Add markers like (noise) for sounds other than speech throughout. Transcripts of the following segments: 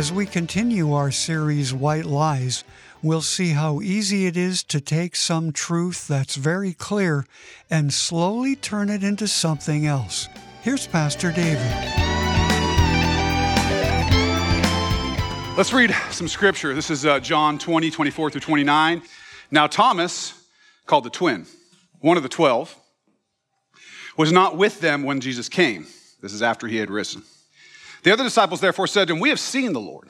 As we continue our series, White Lies, we'll see how easy it is to take some truth that's very clear and slowly turn it into something else. Here's Pastor David. Let's read some scripture. This is uh, John 20, 24 through 29. Now, Thomas, called the twin, one of the twelve, was not with them when Jesus came. This is after he had risen. The other disciples therefore said to him, We have seen the Lord.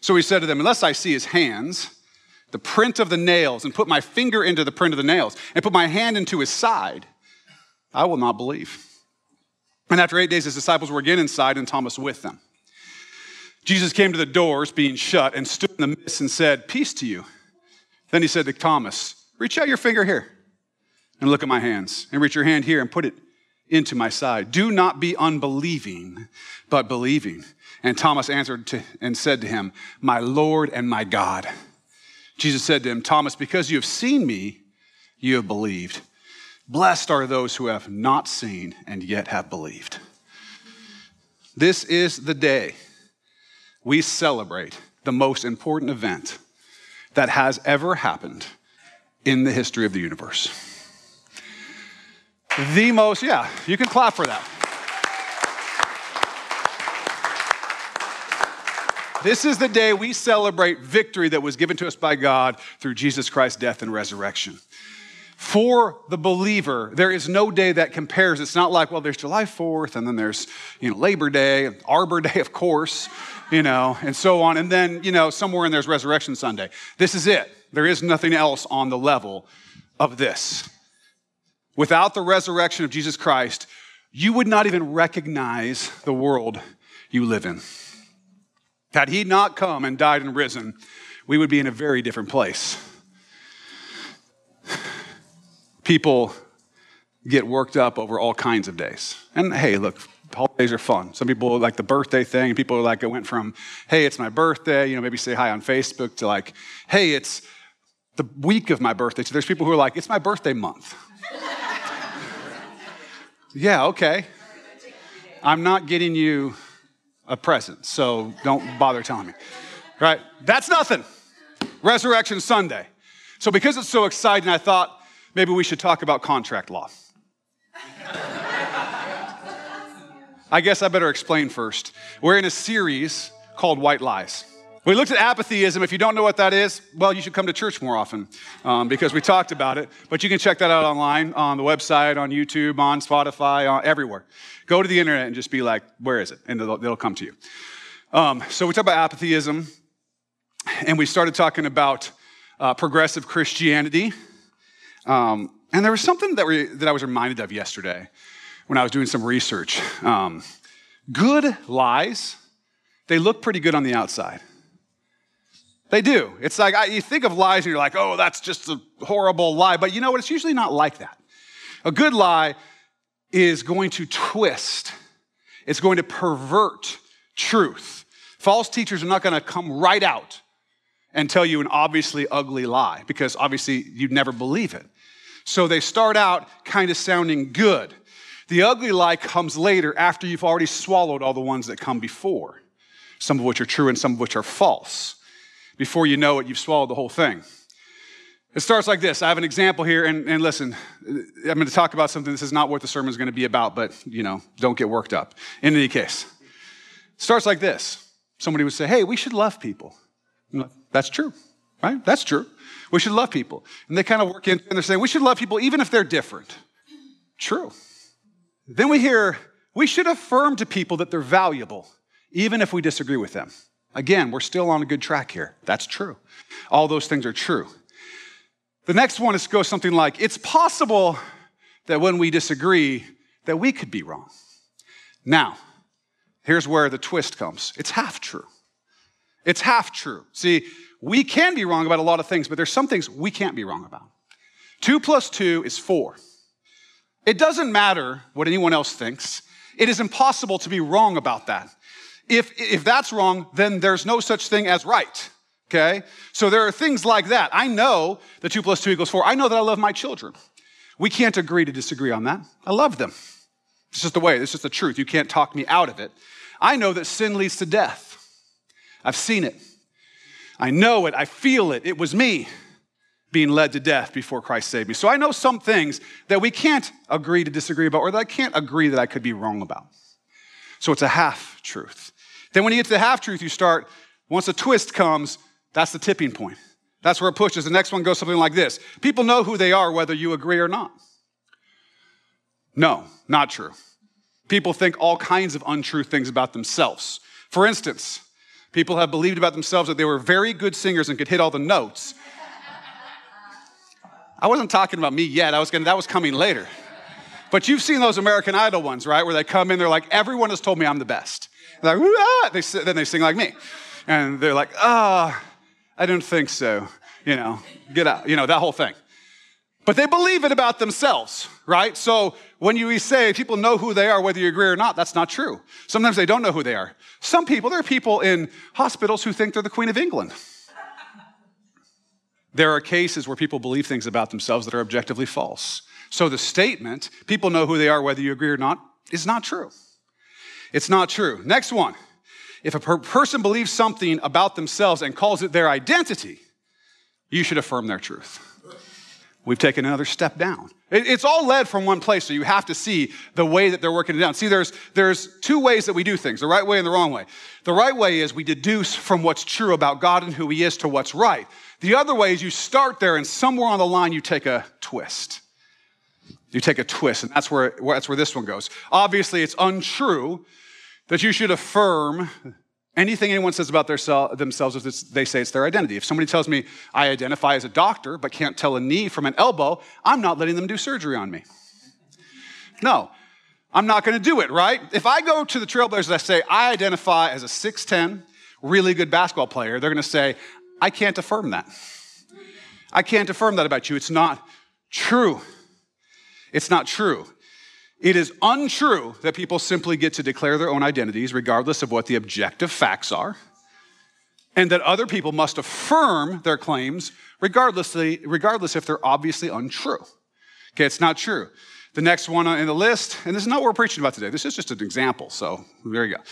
So he said to them, Unless I see his hands, the print of the nails, and put my finger into the print of the nails, and put my hand into his side, I will not believe. And after eight days, his disciples were again inside, and Thomas with them. Jesus came to the doors being shut and stood in the midst and said, Peace to you. Then he said to Thomas, Reach out your finger here and look at my hands, and reach your hand here and put it into my side. Do not be unbelieving, but believing. And Thomas answered to, and said to him, My Lord and my God. Jesus said to him, Thomas, because you have seen me, you have believed. Blessed are those who have not seen and yet have believed. This is the day we celebrate the most important event that has ever happened in the history of the universe. The most, yeah, you can clap for that. This is the day we celebrate victory that was given to us by God through Jesus Christ's death and resurrection. For the believer, there is no day that compares. It's not like, well, there's July 4th, and then there's, you know, Labor Day, Arbor Day, of course, you know, and so on. And then, you know, somewhere in there's Resurrection Sunday. This is it. There is nothing else on the level of this. Without the resurrection of Jesus Christ, you would not even recognize the world you live in. Had he not come and died and risen, we would be in a very different place. People get worked up over all kinds of days. And hey, look, holidays are fun. Some people like the birthday thing. And people are like, it went from, hey, it's my birthday, you know, maybe say hi on Facebook to like, hey, it's the week of my birthday. So there's people who are like, it's my birthday month. Yeah, okay. I'm not getting you a present, so don't bother telling me. Right? That's nothing. Resurrection Sunday. So, because it's so exciting, I thought maybe we should talk about contract law. I guess I better explain first. We're in a series called White Lies. We looked at apathyism. If you don't know what that is, well, you should come to church more often um, because we talked about it. But you can check that out online on the website, on YouTube, on Spotify, on, everywhere. Go to the internet and just be like, where is it? And it'll, it'll come to you. Um, so we talked about apathyism, and we started talking about uh, progressive Christianity. Um, and there was something that, we, that I was reminded of yesterday when I was doing some research. Um, good lies, they look pretty good on the outside. They do. It's like I, you think of lies and you're like, oh, that's just a horrible lie. But you know what? It's usually not like that. A good lie is going to twist, it's going to pervert truth. False teachers are not going to come right out and tell you an obviously ugly lie because obviously you'd never believe it. So they start out kind of sounding good. The ugly lie comes later after you've already swallowed all the ones that come before, some of which are true and some of which are false before you know it, you've swallowed the whole thing. It starts like this. I have an example here, and, and listen, I'm going to talk about something. This is not what the sermon is going to be about, but you know, don't get worked up. In any case, it starts like this. Somebody would say, "Hey, we should love people." Like, That's true, right? That's true. We should love people, and they kind of work in, and they're saying we should love people even if they're different. True. Then we hear we should affirm to people that they're valuable, even if we disagree with them. Again, we're still on a good track here. That's true. All those things are true. The next one is to go something like, it's possible that when we disagree, that we could be wrong. Now, here's where the twist comes. It's half true. It's half true. See, we can be wrong about a lot of things, but there's some things we can't be wrong about. Two plus two is four. It doesn't matter what anyone else thinks. It is impossible to be wrong about that. If, if that's wrong, then there's no such thing as right. Okay? So there are things like that. I know that two plus two equals four. I know that I love my children. We can't agree to disagree on that. I love them. It's just the way, it's just the truth. You can't talk me out of it. I know that sin leads to death. I've seen it. I know it. I feel it. It was me being led to death before Christ saved me. So I know some things that we can't agree to disagree about or that I can't agree that I could be wrong about. So it's a half truth. Then when you get to the half truth, you start, once a twist comes, that's the tipping point. That's where it pushes. The next one goes something like this People know who they are whether you agree or not. No, not true. People think all kinds of untrue things about themselves. For instance, people have believed about themselves that they were very good singers and could hit all the notes. I wasn't talking about me yet. I was gonna, that was coming later. But you've seen those American Idol ones, right? Where they come in, they're like, everyone has told me I'm the best. They're like, ah! they, then they sing like me. And they're like, ah, oh, I don't think so. You know, get out. You know, that whole thing. But they believe it about themselves, right? So when you say people know who they are, whether you agree or not, that's not true. Sometimes they don't know who they are. Some people, there are people in hospitals who think they're the Queen of England. There are cases where people believe things about themselves that are objectively false. So the statement, people know who they are, whether you agree or not, is not true. It's not true. Next one. If a per- person believes something about themselves and calls it their identity, you should affirm their truth. We've taken another step down. It's all led from one place, so you have to see the way that they're working it down. See, there's, there's two ways that we do things the right way and the wrong way. The right way is we deduce from what's true about God and who He is to what's right. The other way is you start there, and somewhere on the line, you take a twist. You take a twist, and that's where, that's where this one goes. Obviously, it's untrue that you should affirm Anything anyone says about their themselves, is they say it's their identity. If somebody tells me I identify as a doctor but can't tell a knee from an elbow, I'm not letting them do surgery on me. No, I'm not going to do it, right? If I go to the Trailblazers and I say I identify as a 6'10, really good basketball player, they're going to say, I can't affirm that. I can't affirm that about you. It's not true. It's not true. It is untrue that people simply get to declare their own identities regardless of what the objective facts are, and that other people must affirm their claims regardless, regardless if they're obviously untrue. Okay, it's not true. The next one in the list, and this is not what we're preaching about today, this is just an example, so there you go.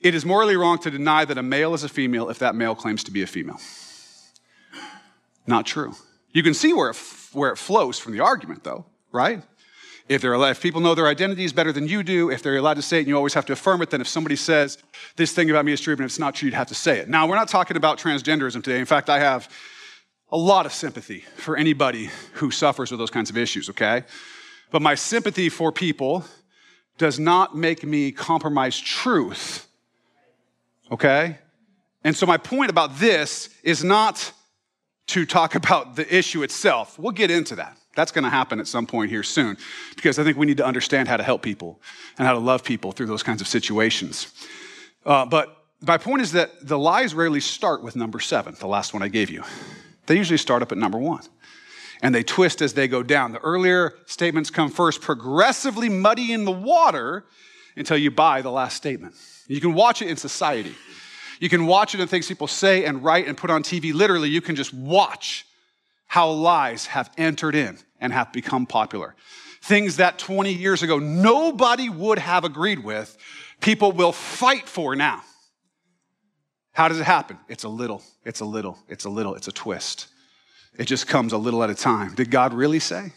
It is morally wrong to deny that a male is a female if that male claims to be a female. Not true. You can see where it, where it flows from the argument, though, right? If, they're allowed, if people know their identity is better than you do, if they're allowed to say it and you always have to affirm it, then if somebody says, this thing about me is true, but it's not true, you'd have to say it. Now, we're not talking about transgenderism today. In fact, I have a lot of sympathy for anybody who suffers with those kinds of issues, okay? But my sympathy for people does not make me compromise truth, okay? And so, my point about this is not to talk about the issue itself. We'll get into that. That's going to happen at some point here soon because I think we need to understand how to help people and how to love people through those kinds of situations. Uh, but my point is that the lies rarely start with number seven, the last one I gave you. They usually start up at number one and they twist as they go down. The earlier statements come first, progressively muddying the water until you buy the last statement. You can watch it in society. You can watch it in things people say and write and put on TV. Literally, you can just watch how lies have entered in and have become popular. Things that 20 years ago nobody would have agreed with, people will fight for now. How does it happen? It's a little, it's a little, it's a little, it's a twist. It just comes a little at a time. Did God really say?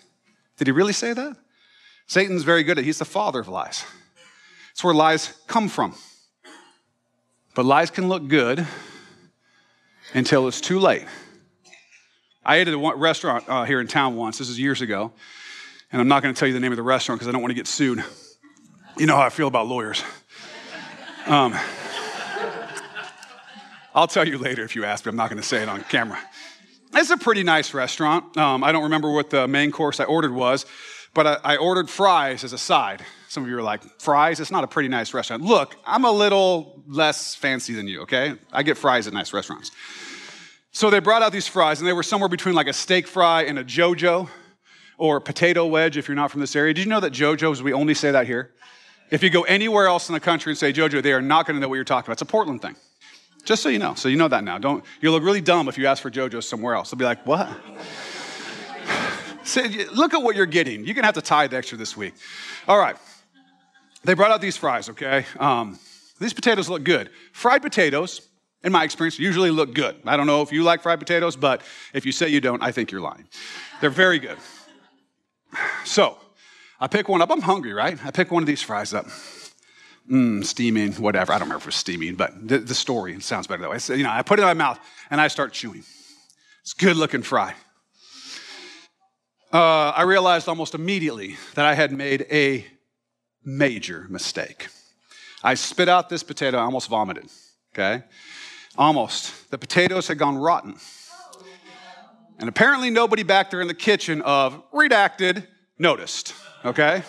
Did he really say that? Satan's very good at it. He's the father of lies. It's where lies come from. But lies can look good until it's too late. I ate at a restaurant uh, here in town once. This is years ago. And I'm not going to tell you the name of the restaurant because I don't want to get sued. You know how I feel about lawyers. Um, I'll tell you later if you ask me. I'm not going to say it on camera. It's a pretty nice restaurant. Um, I don't remember what the main course I ordered was, but I, I ordered fries as a side. Some of you are like, fries? It's not a pretty nice restaurant. Look, I'm a little less fancy than you, okay? I get fries at nice restaurants. So they brought out these fries, and they were somewhere between like a steak fry and a JoJo or a potato wedge if you're not from this area. Did you know that JoJo's, we only say that here? If you go anywhere else in the country and say JoJo, they are not going to know what you're talking about. It's a Portland thing. Just so you know. So you know that now. Don't, you'll look really dumb if you ask for JoJo somewhere else. They'll be like, what? (sighs) Say, look at what you're getting. You're going to have to tithe extra this week. All right. They brought out these fries, okay? Um, these potatoes look good. Fried potatoes, in my experience, usually look good. I don't know if you like fried potatoes, but if you say you don't, I think you're lying. They're very good. So I pick one up. I'm hungry, right? I pick one of these fries up. Mmm, steaming, whatever. I don't remember if it was steaming, but the, the story sounds better that way. So, you know, I put it in my mouth and I start chewing. It's good looking fry. Uh, I realized almost immediately that I had made a major mistake. I spit out this potato, I almost vomited, okay? Almost. The potatoes had gone rotten. And apparently, nobody back there in the kitchen of redacted noticed, okay?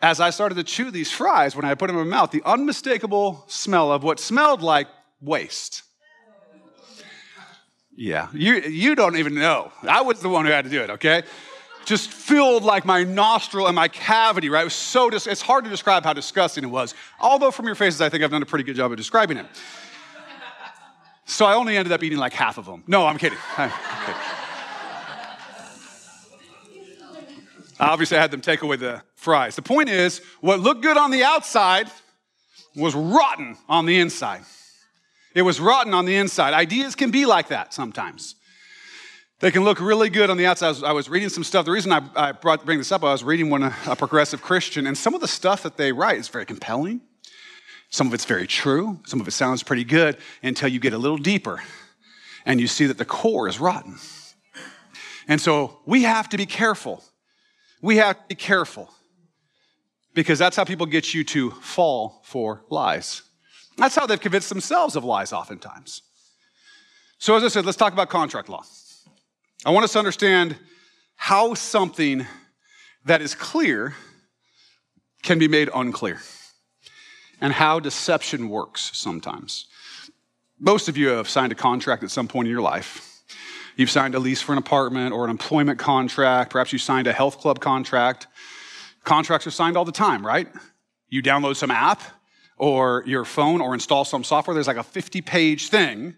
As I started to chew these fries, when I put them in my mouth, the unmistakable smell of what smelled like waste. Yeah, you, you don't even know. I was the one who had to do it, okay? Just filled like my nostril and my cavity, right? It was so, dis- it's hard to describe how disgusting it was. Although from your faces, I think I've done a pretty good job of describing it. So I only ended up eating like half of them. No, I'm kidding. (laughs) I'm kidding. Obviously, I had them take away the fries. The point is, what looked good on the outside was rotten on the inside. It was rotten on the inside. Ideas can be like that sometimes. They can look really good on the outside. I was, I was reading some stuff. The reason I, I brought, bring this up, I was reading one, a progressive Christian, and some of the stuff that they write is very compelling. Some of it's very true. Some of it sounds pretty good until you get a little deeper and you see that the core is rotten. And so we have to be careful. We have to be careful because that's how people get you to fall for lies. That's how they've convinced themselves of lies, oftentimes. So, as I said, let's talk about contract law. I want us to understand how something that is clear can be made unclear and how deception works sometimes. Most of you have signed a contract at some point in your life. You've signed a lease for an apartment or an employment contract. Perhaps you signed a health club contract. Contracts are signed all the time, right? You download some app or your phone or install some software. There's like a 50 page thing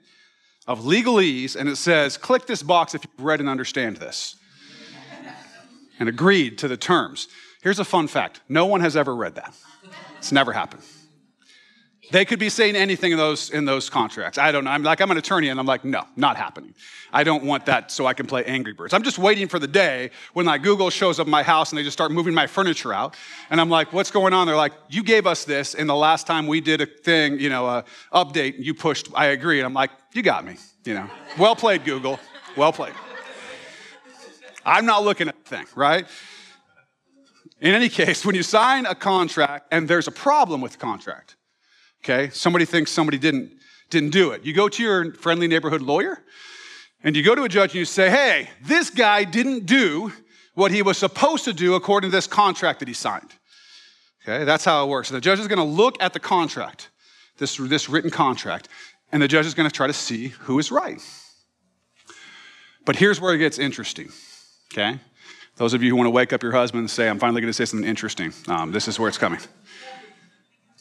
of legalese, and it says, click this box if you've read and understand this. and agreed to the terms. Here's a fun fact no one has ever read that, it's never happened. They could be saying anything in those in those contracts. I don't know. I'm like I'm an attorney and I'm like, no, not happening. I don't want that so I can play Angry Birds. I'm just waiting for the day when like Google shows up my house and they just start moving my furniture out. And I'm like, what's going on? They're like, you gave us this, and the last time we did a thing, you know, a update, you pushed, I agree. And I'm like, you got me, you know. Well played, Google. Well played. I'm not looking at the thing, right? In any case, when you sign a contract and there's a problem with the contract, okay? Somebody thinks somebody didn't, didn't do it. You go to your friendly neighborhood lawyer and you go to a judge and you say, hey, this guy didn't do what he was supposed to do according to this contract that he signed. Okay, that's how it works. The judge is going to look at the contract, this, this written contract, and the judge is going to try to see who is right. But here's where it gets interesting. Okay? Those of you who want to wake up your husband and say, I'm finally going to say something interesting, um, this is where it's coming.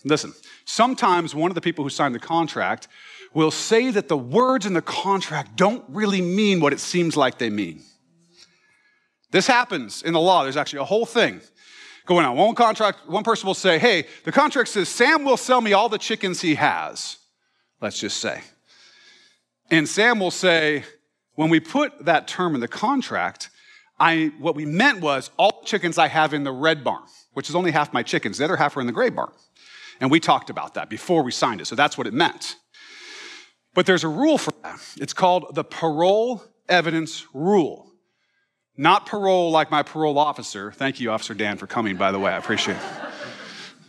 Listen, sometimes one of the people who signed the contract will say that the words in the contract don't really mean what it seems like they mean. This happens in the law. There's actually a whole thing going on. One contract, one person will say, "Hey, the contract says Sam will sell me all the chickens he has." Let's just say. And Sam will say, "When we put that term in the contract, I what we meant was all chickens I have in the red barn, which is only half my chickens. The other half are in the gray barn." And we talked about that before we signed it. So that's what it meant. But there's a rule for that. It's called the parol evidence rule. Not parole like my parole officer. Thank you, Officer Dan, for coming, by the way. I appreciate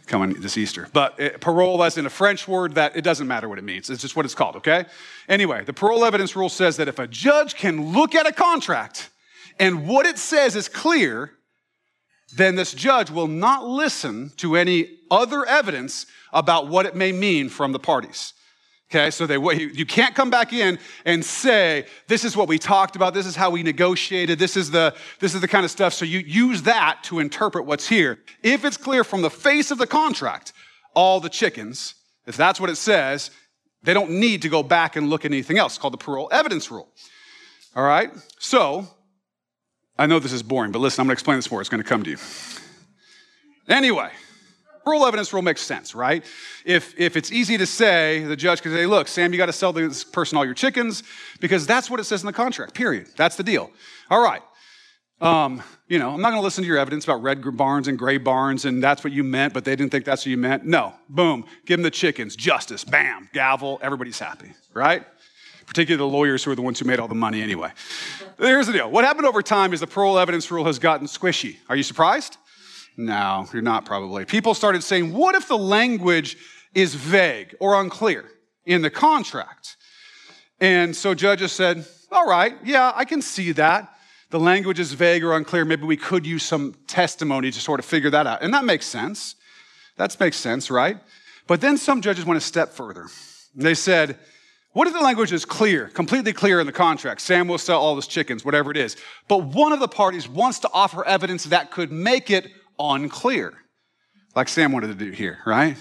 coming this Easter. But it, parole, as in a French word, that it doesn't matter what it means. It's just what it's called, okay? Anyway, the parol evidence rule says that if a judge can look at a contract and what it says is clear, then this judge will not listen to any other evidence about what it may mean from the parties. Okay, so they, you can't come back in and say, this is what we talked about, this is how we negotiated, this is, the, this is the kind of stuff. So you use that to interpret what's here. If it's clear from the face of the contract, all the chickens, if that's what it says, they don't need to go back and look at anything else. It's called the parol evidence rule. All right, so I know this is boring, but listen, I'm gonna explain this more. It's gonna come to you. Anyway, parol evidence rule makes sense, right? If, if it's easy to say, the judge can say, look, Sam, you got to sell this person all your chickens because that's what it says in the contract, period. That's the deal. All right. Um, you know, I'm not going to listen to your evidence about red barns and gray barns and that's what you meant, but they didn't think that's what you meant. No, boom, give them the chickens, justice, bam, gavel, everybody's happy, right? Particularly the lawyers who are the ones who made all the money anyway. Here's the deal what happened over time is the parol evidence rule has gotten squishy. Are you surprised? No, you're not probably. People started saying, what if the language is vague or unclear in the contract? And so judges said, all right, yeah, I can see that. The language is vague or unclear. Maybe we could use some testimony to sort of figure that out. And that makes sense. That makes sense, right? But then some judges went a step further. They said, what if the language is clear, completely clear in the contract? Sam will sell all his chickens, whatever it is. But one of the parties wants to offer evidence that could make it unclear, like Sam wanted to do here, right?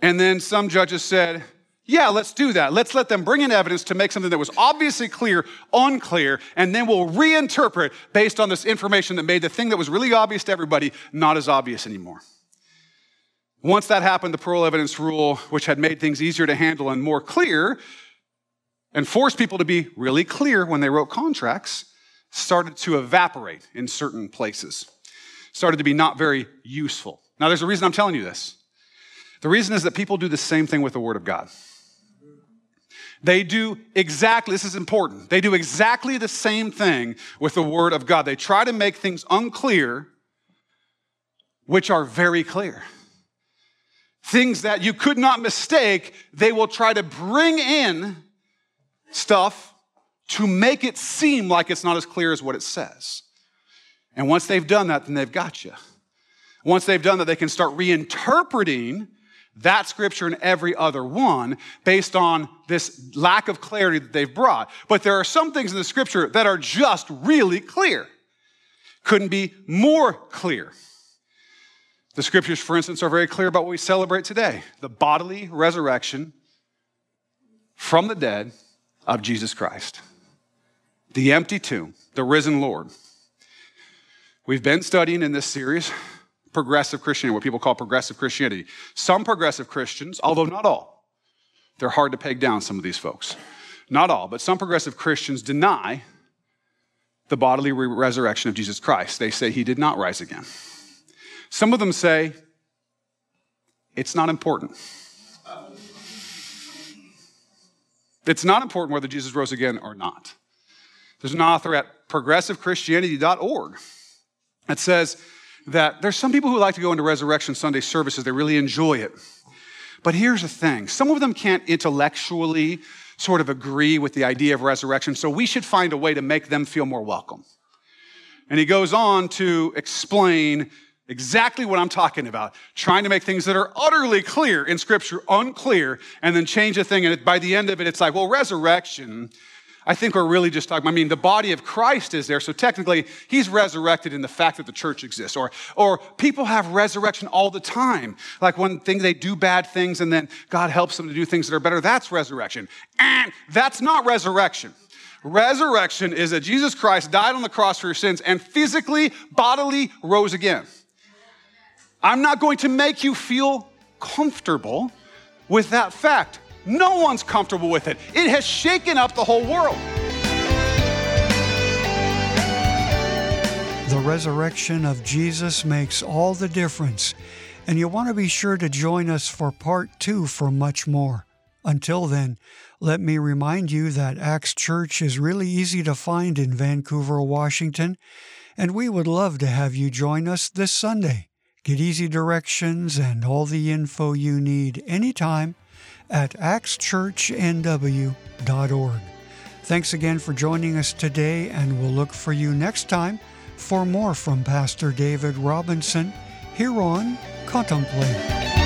And then some judges said, yeah, let's do that. Let's let them bring in evidence to make something that was obviously clear unclear, and then we'll reinterpret based on this information that made the thing that was really obvious to everybody not as obvious anymore. Once that happened, the parol evidence rule, which had made things easier to handle and more clear, and forced people to be really clear when they wrote contracts, started to evaporate in certain places started to be not very useful. Now, there's a reason I'm telling you this. The reason is that people do the same thing with the Word of God. They do exactly, this is important, they do exactly the same thing with the Word of God. They try to make things unclear, which are very clear. Things that you could not mistake, they will try to bring in stuff to make it seem like it's not as clear as what it says. And once they've done that, then they've got you. Once they've done that, they can start reinterpreting that scripture and every other one based on this lack of clarity that they've brought. But there are some things in the scripture that are just really clear. Couldn't be more clear. The scriptures, for instance, are very clear about what we celebrate today the bodily resurrection from the dead of Jesus Christ, the empty tomb, the risen Lord. We've been studying in this series progressive Christianity, what people call progressive Christianity. Some progressive Christians, although not all, they're hard to peg down, some of these folks. Not all, but some progressive Christians deny the bodily resurrection of Jesus Christ. They say he did not rise again. Some of them say it's not important. It's not important whether Jesus rose again or not. There's an author at progressivechristianity.org that says that there's some people who like to go into Resurrection Sunday services, they really enjoy it. But here's the thing some of them can't intellectually sort of agree with the idea of resurrection, so we should find a way to make them feel more welcome. And he goes on to explain exactly what I'm talking about, trying to make things that are utterly clear in Scripture unclear, and then change a thing. And by the end of it, it's like, well, resurrection I think we're really just talking, I mean, the body of Christ is there, so technically he's resurrected in the fact that the church exists. Or, or people have resurrection all the time. Like one thing they do bad things and then God helps them to do things that are better. That's resurrection. And that's not resurrection. Resurrection is that Jesus Christ died on the cross for your sins and physically, bodily rose again. I'm not going to make you feel comfortable with that fact. No one's comfortable with it. It has shaken up the whole world. The resurrection of Jesus makes all the difference, and you want to be sure to join us for part two for much more. Until then, let me remind you that Ax Church is really easy to find in Vancouver, Washington, and we would love to have you join us this Sunday. Get easy directions and all the info you need anytime at axchurchnw.org. Thanks again for joining us today, and we'll look for you next time for more from Pastor David Robinson here on Contemplate.